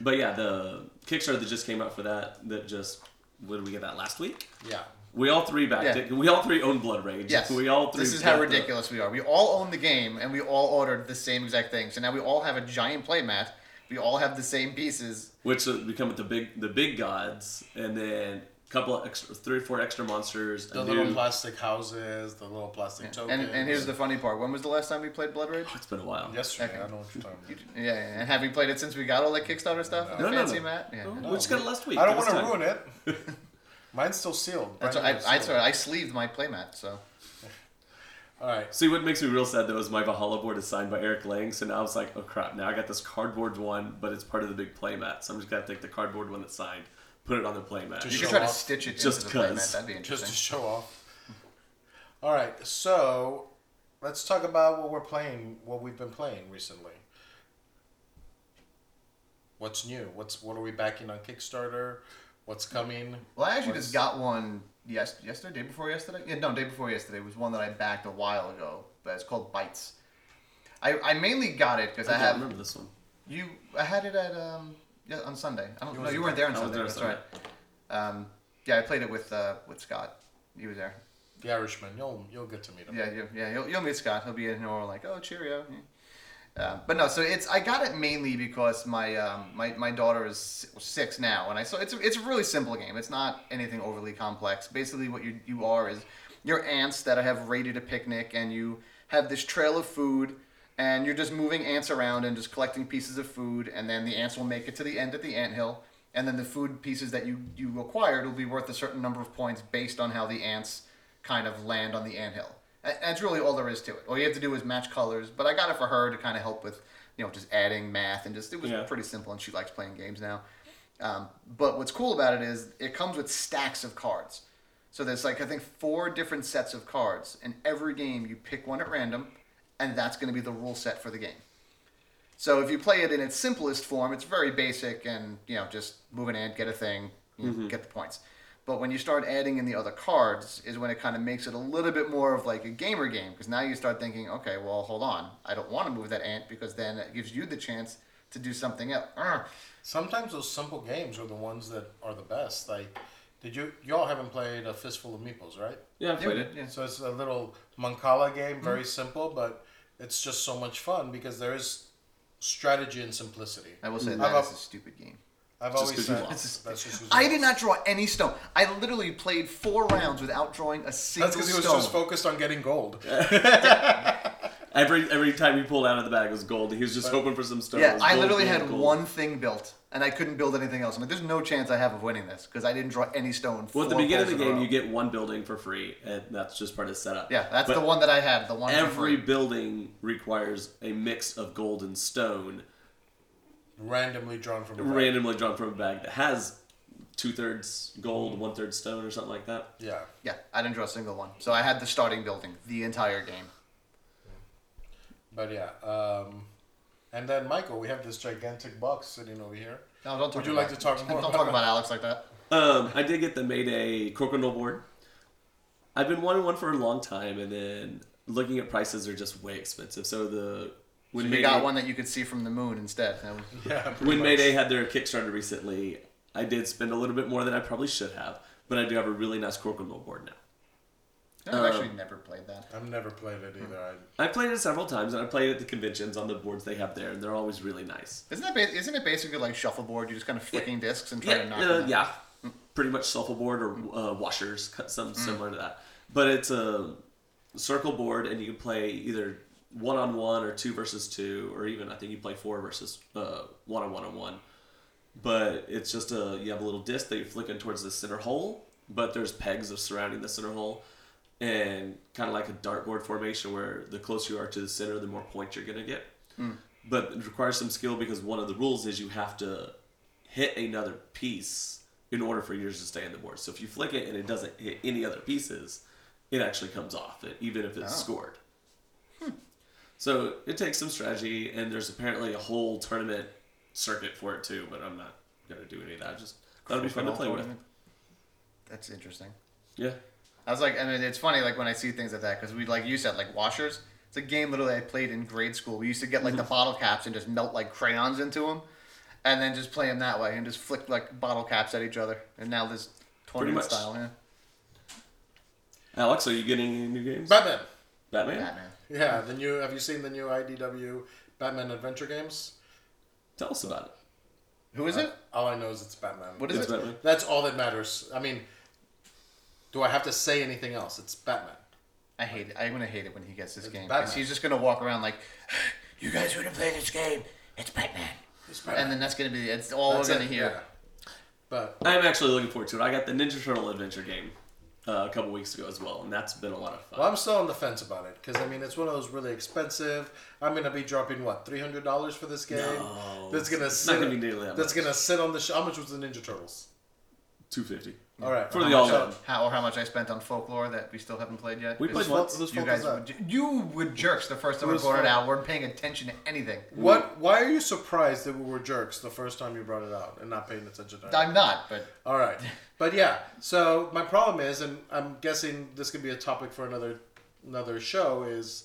But yeah, the Kickstarter that just came out for that, that just what did we get that last week? Yeah. We all three backed Yeah. it. We all three own Blood Rage. yes, We all three. This is how got the- ridiculous we are. We all own the game, and we all ordered the same exact thing. So now we all have a giant playmat. We all have the same pieces. which uh, become the big the big gods, and then couple of extra, three or four extra monsters. The little new- plastic houses, the little plastic tokens. And and here's the funny part. When was the last time we played Blood Rage? (sighs) it's been a while. Yesterday, Okay. I know what you're talking about. Yeah, yeah, and have we played it since we got all that Kickstarter stuff? No, the no, fancy no. mat? Yeah. We just got it last week. I don't want to ruin it. (laughs) Mine's still sealed. That's Brand what I, new I, sealed. sorry, I sleeved my playmat, so. (laughs) All right. See, what makes me real sad though is my Valhalla board is signed by Eric Lang, so now I was like, oh crap, now I got this cardboard one, but it's part of the big playmat, so I'm just gonna take the cardboard one that's signed, put it on the playmat. You Just should show try to stitch it Just into the playmat. 'cause. That'd be interesting. Just to show off. All right. So let's talk about what we're playing, what we've been playing recently. What's new? What's what are we backing on Kickstarter? What's coming? Well, I actually What's- just got one yes yesterday, day before yesterday. Yeah, no, day before yesterday was one that I backed a while ago, but it's called Bites. I, I mainly got it because I I, have remember this one. you. I had it at um yeah on Sunday. I don't know. You weren't there on I was Sunday. there That's right. Um, yeah, I played it with uh, with Scott. He was there. The Irishman. You'll you'll get to meet him. Yeah, you, yeah. You'll, you'll meet Scott. He'll be in here like, oh, cheerio. Yeah. Uh, but no, so it's I got it mainly because my um, my, my daughter is six now, and I so it's a, it's a really simple game. It's not anything overly complex. Basically, what you you are is you're ants that have raided a picnic, and you have this trail of food, and you're just moving ants around and just collecting pieces of food, and then the ants will make it to the end at the ant hill, and then the food pieces that you you acquired will be worth a certain number of points based on how the ants kind of land on the anthill. And that's really all there is to it. All you have to do is match colors. But I got it for her to kind of help with, you know, just adding math and just it was Yeah. pretty simple. And she likes playing games now. Um, but what's cool about it is it comes with stacks of cards. So there's like I think four different sets of cards. And every game you pick one at random, and that's going to be the rule set for the game. So if you play it in its simplest form, it's very basic and you know just move an ant, get a thing, you know, mm-hmm. get the points. But when you start adding in the other cards, is when it kind of makes it a little bit more of like a gamer game. Because now you start thinking, okay, well, hold on, I don't want to move that ant because then it gives you the chance to do something else. Urgh. Sometimes those simple games are the ones that are the best. Like, did you y'all haven't played a fistful of meeples, right? Yeah, I played it. Yeah. So it's a little Mancala game, very mm-hmm. simple, but it's just so much fun because there is strategy and simplicity. I will say I've that al- is a stupid game. I've Just always 'cause you said lost. that's just I did not draw any stone. I literally played four rounds without drawing a single stone. That's because he was just focused on getting gold. (laughs) Every every time he pulled out of the bag was gold. He was just hoping for some stones. yeah, I literally gold, had gold. one thing built, and I couldn't build anything else. I'm like, there's no chance I have of winning this because I didn't draw any stone. Well, at the beginning of the game, you get one building for free, and that's just part of the setup. Yeah, that's But the one that I had. The one for Every free. building requires a mix of gold and stone, randomly drawn from the bag. randomly drawn from a bag that has two thirds gold, one third stone, or something like that. Yeah. Yeah, I didn't draw a single one. So I had the starting building the entire game. But yeah. Um, and then Michael, we have this gigantic box sitting over here. No, don't talk Would you about like to talk (laughs) more Don't about talk about Alex like that. Um, I did get the Mayday Crokinole board. I've been wanting one for a long time, and then looking at prices they're just way expensive. So the when So you Mayday, got one that you could see from the moon instead. Was- (laughs) Yeah. when much. Mayday had their Kickstarter recently, I did spend a little bit more than I probably should have, but I do have a really nice Crokinole board now. I've Um, actually never played that. I've never played it either. I, I played it several times, and I played it at the conventions on the boards they have there, and they're always really nice. Isn't that ba- isn't it basically like shuffleboard? You're just kind of flicking discs and trying Yeah, to knock uh, them out? yeah, pretty much shuffleboard or uh, washers, cut- something similar to that. But it's a circle board, and you can play either one on one or two versus two, or even I think you play four versus uh, one on one on one. But it's just a you have a little disc that you're flicking towards the center hole, but there's pegs of surrounding the center hole, and kind of like a dartboard formation where the closer you are to the center, the more points you're gonna get. Hmm. But it requires some skill because one of the rules is you have to hit another piece in order for yours to stay on the board. So if you flick it and it doesn't hit any other pieces, it actually comes off, it, even if it's Oh. scored. Hmm. So it takes some strategy, and there's apparently a whole tournament circuit for it too. But I'm not gonna do any of that. Just that'll be fun to play with. That's interesting. Yeah. I was like, I mean, it's funny, like when I see things like that, because we, like you said, like washers. It's a game literally I played in grade school. We used to get like the (laughs) bottle caps and just melt like crayons into them, and then just play them that way and just flick like bottle caps at each other. And now this tournament much. style, yeah. Alex, are you getting any new games? Batman. Batman. Batman. Yeah, the new. Have you seen the new IDW Batman Adventure games? Tell us about it. Who is uh, it? All I know is it's Batman. What is It's it? Batman. That's all that matters. I mean, do I have to say anything else? It's Batman. I hate it. I'm gonna hate it when he gets this It's game because Batman. he's just gonna walk around like, "You guys want to play this game? It's Batman." It's And then that's gonna be it's all That's we're gonna it, hear. yeah. But I'm actually looking forward to it. I got the Ninja Turtle adventure game uh, a couple weeks ago as well, and that's been a lot of fun. well, I'm still on the fence about it because I mean it's one of those really expensive. I'm gonna be dropping what three hundred dollars for this game. No, that's gonna it's sit. not gonna be nearly that that's much. gonna sit on the. Sh- how much was the Ninja Turtles? Two fifty. All right, For how the much- all-in. How or how much I spent on folklore that we still haven't played yet? We played Whose once. You guys, is that? would, you were jerks the first time Whose we brought it fault? out. weren't paying attention to anything. What? Why are you surprised that we were jerks the first time you brought it out and not paying attention to it? I'm not, but All right, but yeah. So my problem is, and I'm guessing this could be a topic for another another show, is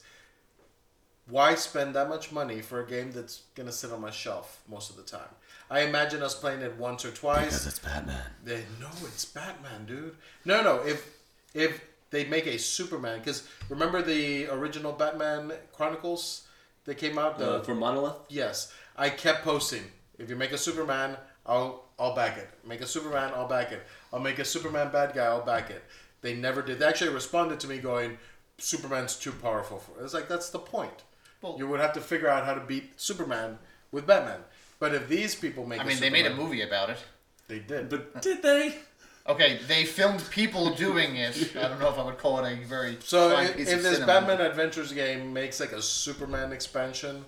why spend that much money for a game that's gonna sit on my shelf most of the time? I imagine us playing it once or twice. it's Batman. They, no, it's Batman, dude. No, no. If if they make a Superman, because remember the original Batman Chronicles that came out. The, Uh, for Monolith. yes, I kept posting. If you make a Superman, I'll I'll back it. Make a Superman, I'll back it. I'll make a Superman bad guy, I'll back it. They never did. They actually responded to me going, "Superman's too powerful for." It. It's like that's the point. Well- you would have to figure out how to beat Superman with Batman. But if these people make, I a mean, they made a movie about it. They did. But did they? Okay, they filmed people doing it. (laughs) I don't know if I would call it a very So fine if, if this cinema. Batman Adventures game makes like a Superman expansion,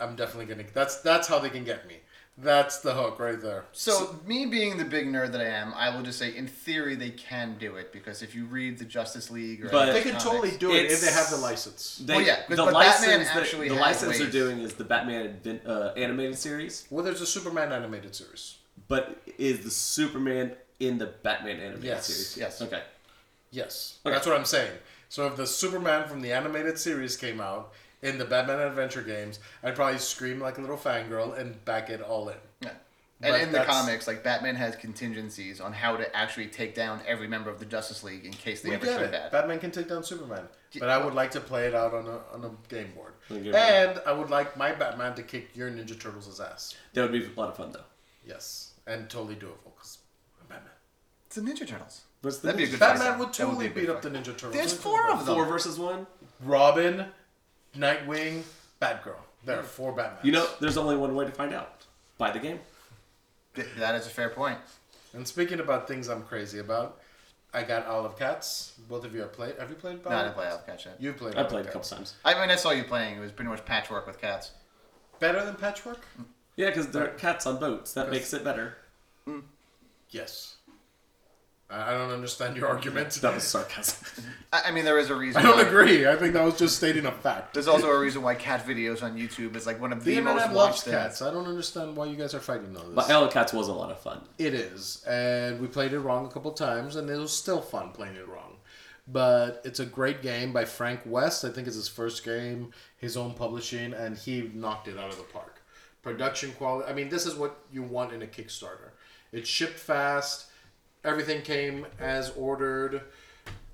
I'm definitely gonna. That's that's how they can get me. That's the hook right there. So, me being the big nerd that I am, I will just say, in theory, they can do it because if you read the Justice League or But- They can the totally do it if they have the license. They, Well, yeah, the but license Batman actually the has license they're doing is the Batman uh, animated series, Well, there's a Superman animated series. but is the Superman in the Batman animated Yes. series? Yes. Okay. Yes, Okay. that's what I'm saying. So if the Superman from the animated series came out in the Batman Adventure games, I'd probably scream like a little fangirl and back it all in. Yeah. And But in the comics, like Batman has contingencies on how to actually take down every member of the Justice League in case they We ever get turn it. bad. Batman can take down Superman, but I would like to play it out on a on a game board, On a and I would like my Batman to kick your Ninja Turtles' ass. That would be a lot of fun though. Yes, and totally doable because I'm Batman. It's the Ninja Turtles. What's the That'd be a Ninja good Batman fight. would That would totally be beat good up the. Ninja Turtles. There's What are you four of them. Four versus one. Robin, Nightwing, Batgirl. There are four Batmans. You know, there's only one way to find out. Buy the game. Th- That is a fair point. And speaking about things I'm crazy about, I got Isle of Cats. Both of you have played. Have you played? No, I Olive didn't play Cats? Isle of Cats yet. You've played. I Olive played a couple Cats. times. I mean, I saw you playing. It was pretty much patchwork with cats. Better than Patchwork? Yeah, because they're cats on boats. That makes it better. Mm. Yes. I I don't understand your argument. That was sarcasm. I, I mean, there is a reason. I don't why- agree. I think that was just stating a fact. There's also a reason why cat videos on YouTube is like one of The the, most internet loves watched things. cats. I don't understand why you guys are fighting on this. but Isle of Cats was a lot of fun. It is, and we played it wrong a couple times, and it was still fun playing it wrong. But it's a great game by Frank West. I think it's his first game, his own publishing, and he knocked it out of the park. Production quality. I mean, this is what you want in a Kickstarter. It shipped fast. Everything came as ordered.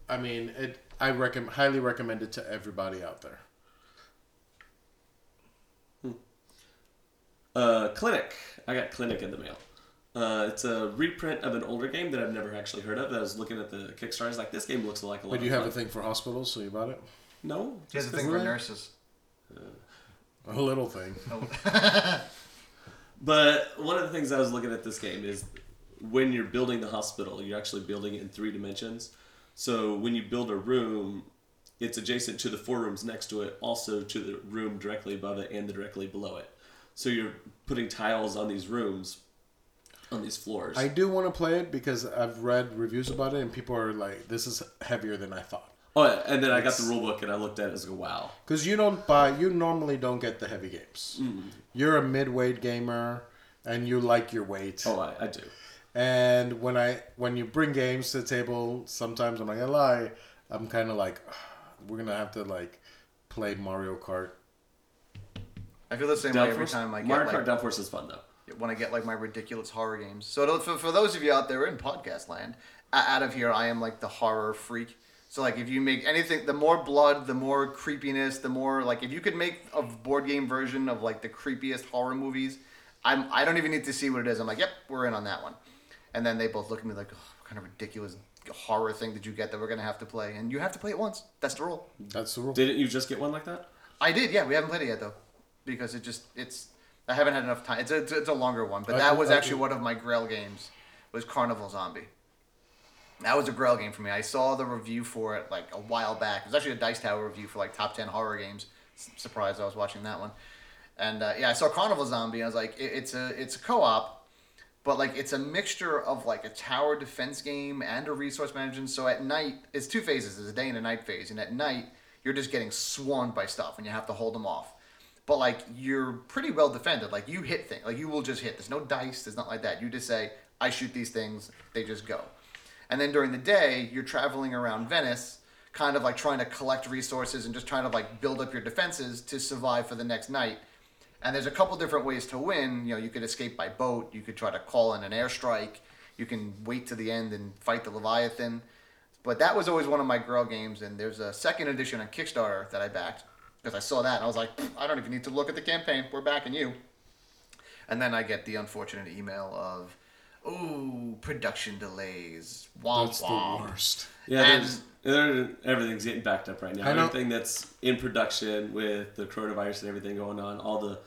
I mean, it. I recommend, highly recommend it to everybody out there. Uh, Clinic. I got Clinic in the mail. Uh, it's a reprint of an older game that I've never actually heard of. I was looking at the Kickstarter. I was like, this game looks like a lot But of you have fun. a thing for hospitals, so you bought it. No, He has a just thing 'cause- for nurses. A little thing. (laughs) But one of the things I was looking at this game is when you're building the hospital, you're actually building it in three dimensions. So when you build a room, it's adjacent to the four rooms next to it, also to the room directly above it and the directly below it. So you're putting tiles on these rooms, on these floors. I do want to play it because I've read reviews about it and people are like, "This is heavier than I thought." oh, and then I got the rule book and I looked at it and was like, wow. Because you don't buy, you normally don't get the heavy games. Mm-hmm. You're a mid-weight gamer and you like your weight. Oh, I, I do. And when I when you bring games to the table, sometimes I'm not gonna lie, I'm kind of like, we're gonna have to like play Mario Kart. I feel the same way every Downforce? time I get Mario like, Kart Downforce is fun though. when I get like my ridiculous horror games. So to- for, for those of you out there in podcast land, o- out of here, I am like the horror freak. So like if you make anything, the more blood, the more creepiness, the more like if you could make a board game version of like the creepiest horror movies, I'm I don't even need to see what it is. I'm like, yep, we're in on that one. And then they both look at me like, oh, what kind of ridiculous horror thing did you get that we're gonna have to play? And you have to play it once. That's the rule. That's the rule. Didn't you just get one like that? I did, yeah. We haven't played it yet though, because it just it's I haven't had enough time. It's a it's a, it's a longer one, but I that do- was I actually do. one of my Grail games. Was Carnival Zombie. That was a Grail game for me. I saw the review for it like a while back. It was actually a Dice Tower review for like top ten horror games. S- Surprised I was watching that one, and uh, yeah, I saw Carnival Zombie. I was like, it, it's a it's a co-op, but like it's a mixture of like a tower defense game and a resource management. So at night, it's two phases. There's a day and a night phase, and at night you're just getting swarmed by stuff, and you have to hold them off. But like you're pretty well defended. Like you hit things. Like you will just hit. There's no dice. There's not like that. You just say, I shoot these things. They just go. And then during the day, you're traveling around Venice, kind of like trying to collect resources and just trying to like build up your defenses to survive for the next night. And there's a couple different ways to win. You know, you could escape by boat. You could try to call in an airstrike. You can wait to the end and fight the Leviathan. But that was always one of my Grail games. And there's a second edition on Kickstarter that I backed because I saw that and I was like, I don't even need to look at the campaign. We're backing you. And then I get the unfortunate email of, ooh, production delays. Womp That's the worst. Yeah, And- there's, there, everything's getting backed up right now. I Everything that's in production with the coronavirus and everything going on, all the sh-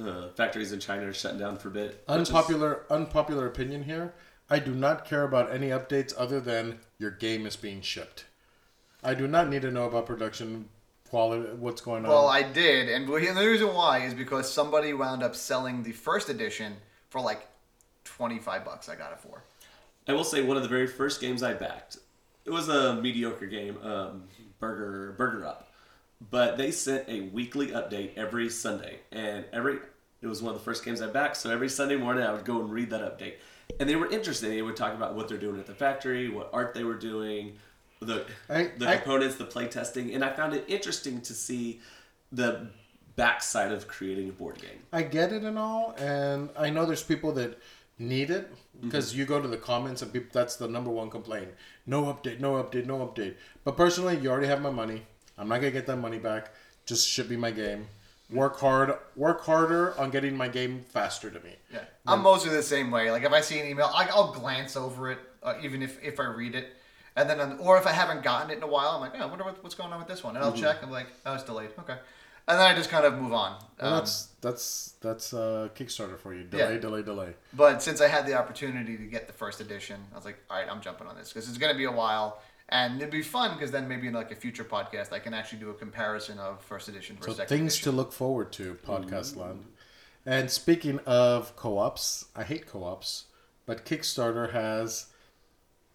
uh, factories in China are shutting down for a bit. which is- Unpopular unpopular opinion here. I do not care about any updates other than your game is being shipped. I do not need to know about production quality, what's going on. Well, I did, and the reason why is because somebody wound up selling the first edition for like twenty five bucks. I got it for. I will say one of the very first games I backed. It was a mediocre game, um, Burger Burger Up, but they sent a weekly update every Sunday, and every it was one of the first games I backed. So every Sunday morning I would go and read that update, and they were interesting. They would talk about what they're doing at the factory, what art they were doing, the I- the I- components, the play testing, and I found it interesting to see the backside of creating a board game. I get it and all, and I know there's people that need it Mm-hmm. because you go to the comments and people that's the number one complaint. No update, no update, no update. But personally, you already have my money. I'm not gonna get that money back. Just ship me my game. Work hard. Work harder on getting my game faster to me. Yeah, I'm mostly the same way. Like if I see an email, I, I'll glance over it, uh, even if if I read it, and then um, or if I haven't gotten it in a while, I'm like, oh, I wonder what, what's going on with this one, and I'll check. I'm like, oh, it's delayed. Okay, and then I just kind of move on. Well, Um, that's that's that's uh, Kickstarter for you. Yeah. Delay, delay, delay. But since I had the opportunity to get the first edition, I was like, all right, I'm jumping on this because it's going to be a while. And it'd be fun because then maybe in like a future podcast, I can actually do a comparison of first edition So versus second things edition. to look forward to, podcast land. And speaking of co-ops, I hate co-ops, but Kickstarter has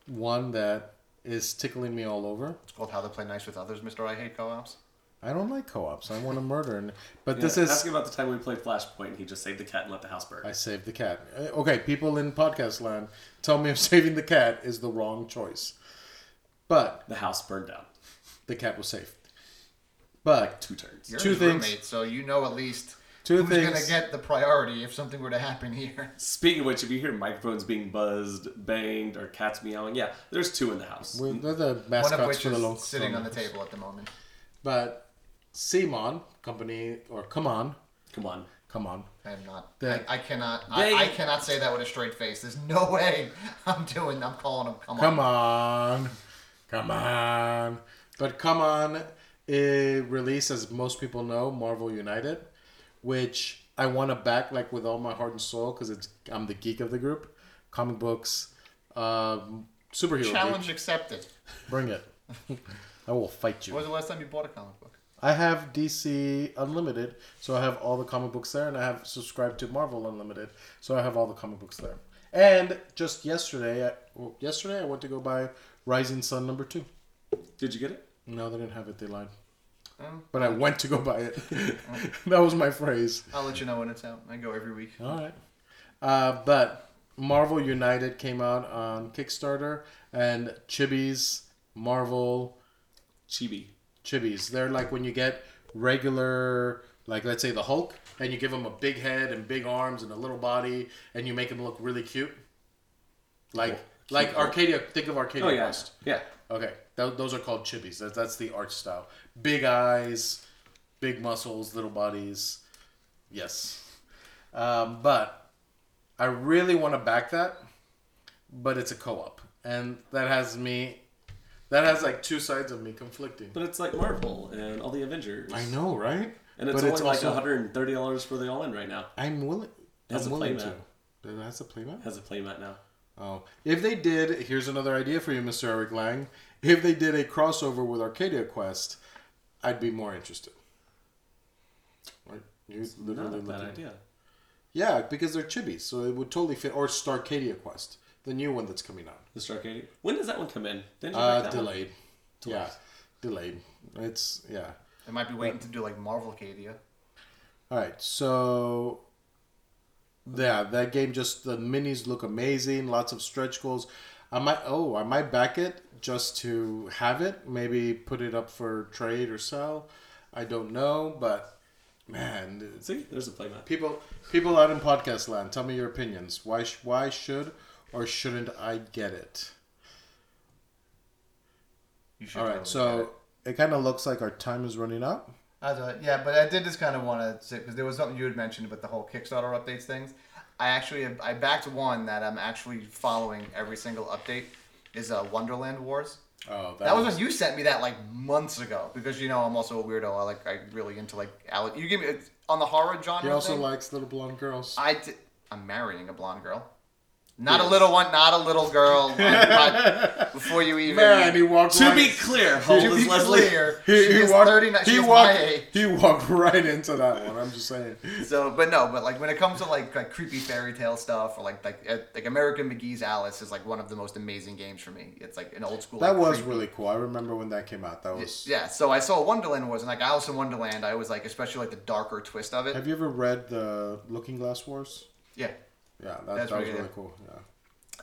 one that is tickling me all over. It's called How to Play Nice with Others, Mr. I Hate Co-ops. I don't like co-ops. I want to murder, and, but this is asking about the time we played Flashpoint. and He just saved the cat and let the house burn. I saved the cat. Uh, Okay, people in podcast land tell me if (laughs) saving the cat is the wrong choice, but the house burned down. the cat was safe. But Two turns. You're Two his things. roommate, so you know at least Two who's gonna get the priority if something were to happen here. Speaking of which, if you hear microphones being buzzed, banged, or cats meowing, yeah, there's two in the house. we- mm. they're the One of mascots which for the is local sitting on the table at the moment. But Simon company or come on, Come on. come on. I am not. That- I, I cannot. They- I, I cannot say that with a straight face. There's no (laughs) way I'm doing. I'm calling them. Come, Come on. Come on. Come on. But come on, it released, as most people know, Marvel United, which I want to back like with all my heart and soul because it's I'm the geek of the group. Comic books, um, superhero. Challenge Geek. accepted. Bring it. (laughs) I will fight you. When was the last time you bought a comic book? I have DC Unlimited, so I have all the comic books there, and I have subscribed to Marvel Unlimited, so I have all the comic books there. And just yesterday, I, well, yesterday I went to go buy Rising Sun number two. Did you get it? No, they didn't have it. They lied. Um, But I went to go buy it. (laughs) (laughs) that was my phrase. I'll let you know when it's out. I go every week. All right. Uh, but Marvel United came out on Kickstarter, and Chibi's Marvel Chibi. Chibis. They're like when you get regular, like let's say the Hulk, and you give him a big head and big arms and a little body, and you make him look really cute. Like. Like Arcadia. Think of Arcadia Oh yeah. Quest. Yeah. Okay, Th- those are called chibis. That, that's the art style. Big eyes, big muscles, little bodies. Yes. Um, but I really want to back that, but it's a co op. And that has me, that has like two sides of me conflicting. But it's like Marvel and all the Avengers. I know, right? And it's but only like $130 for the all in right now. I'm willing. Has I'm a willing playmat. It has a playmat? Has a playmat now. Oh, if they did, here's another idea for you, Mr. Eric Lang. If they did a crossover with Arcadia Quest, I'd be more interested. Right? You Not literally a bad looking- idea. Yeah, because they're chibis, so it would totally fit. Or Starcadia Quest, the new one that's coming out. The Starcadia. When does that one come in? Didn't you Uh, break that one? delayed. Yeah, delayed. It's yeah. They might be waiting to do like Marvel Cadia. All right, so yeah, that game just the minis look amazing. Lots of stretch goals. I might oh I might back it just to have it. Maybe put it up for trade or sell. I don't know, but man, See, there's a playmat. people people out in podcast land, tell me your opinions. Why sh- why should or shouldn't I get it? You should All right, so it kind of looks like our time is running out. I thought, yeah, but I did just kind of want to say because there was something you had mentioned about the whole Kickstarter updates things. I actually I backed one that I'm actually following every single update is uh, Wonderland Wars. Oh, That was when you sent me that like months ago because you know I'm also a weirdo. I like I really into like Ale- you give me on the horror genre. He also thing, likes little blonde girls. I di- I'm marrying a blonde girl. Not a little one, not a little girl. (laughs) Before you even Man, he walked To right. be clear, to Holmes be Leslie. clear, he, she he is walked, 39. he She's walked, my age. he walked (laughs) right into that one. I'm just saying. So, but no, but like when it comes to like like creepy fairy tale stuff or like like uh, like American McGee's Alice is like one of the most amazing games for me. It's like an old school. That like, was creepy- really cool. I remember when that came out. That was. Yeah, so I saw Wonderland Wars and like Alice in Wonderland. I was like especially like the darker twist of it. Have you ever read the Looking Glass Wars? Yeah, Yeah, that, That's that was really really cool. Yeah.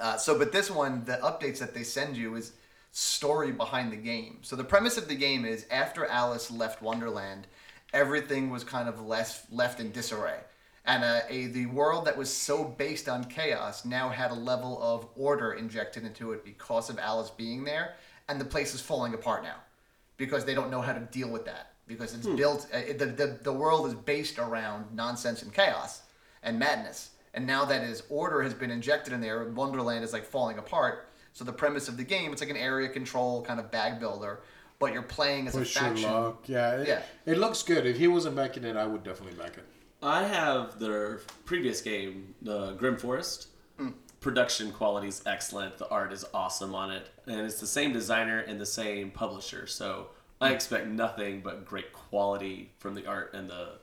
Uh, so, but this one, the updates that they send you is story behind the game. So the premise of the game is after Alice left Wonderland, everything was kind of less left in disarray, and uh, a the world that was so based on chaos now had a level of order injected into it because of Alice being there, and the place is falling apart now because they don't know how to deal with that because it's built uh, the, the the world is based around nonsense and chaos and madness and now that his order has been injected in there wonderland is like falling apart so the premise of the game it's like an area control kind of bag builder but you're playing as Push a your faction luck. Yeah, it, Yeah. it looks good. If he wasn't backing it, I would definitely back it. I have their previous game, the Grim Forest. Hmm. Production quality is excellent. The art is awesome on it, and it's the same designer and the same publisher. So I hmm. expect nothing but great quality from the art and the.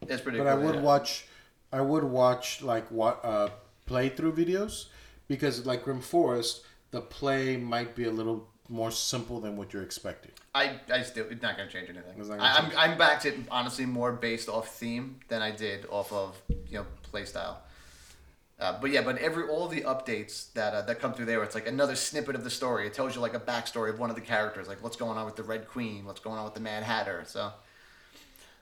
it's pretty But cool I would yeah. watch, I would watch like what uh, playthrough videos because like Grim Forest, the play might be a little more simple than what you're expecting. I, I still it's not gonna change anything. Gonna I, I'm change. I'm back to honestly more based off theme than I did off of you know play style. Uh, but yeah, but every all the updates that uh, that come through there, it's like another snippet of the story. It tells you like a backstory of one of the characters, like what's going on with the Red Queen, what's going on with the Mad Hatter. So,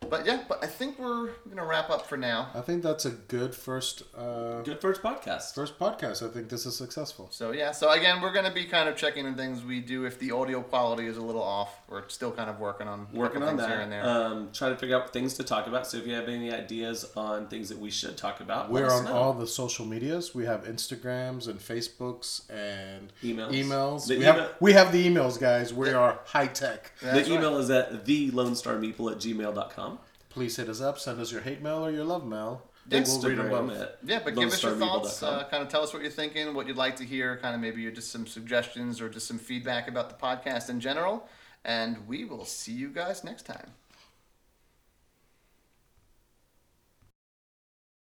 but yeah, but I think we're gonna wrap up for now. I think that's a good first uh, Good first podcast. first podcast. I think this is successful. So yeah, so again, we're gonna be kind of checking in things we do if the audio quality is a little off. We're still kind of working on Working on things that. here and there. Um, trying to figure out things to talk about. So if you have any ideas on things that we should talk about, We're let us on know. all the social medias. We have Instagrams and Facebooks and Emails. Emails. The we, email- have, we have the emails, guys. We are high tech. That's the right. email is at the lone star meeple at gmail.com. Please hit us up. Send us your hate mail or your love mail. And we'll read them Instagram both. Yeah, but give us your thoughts. Uh, kind of tell us what you're thinking, what you'd like to hear. Kind of maybe just some suggestions or just some feedback about the podcast in general. And we will see you guys next time.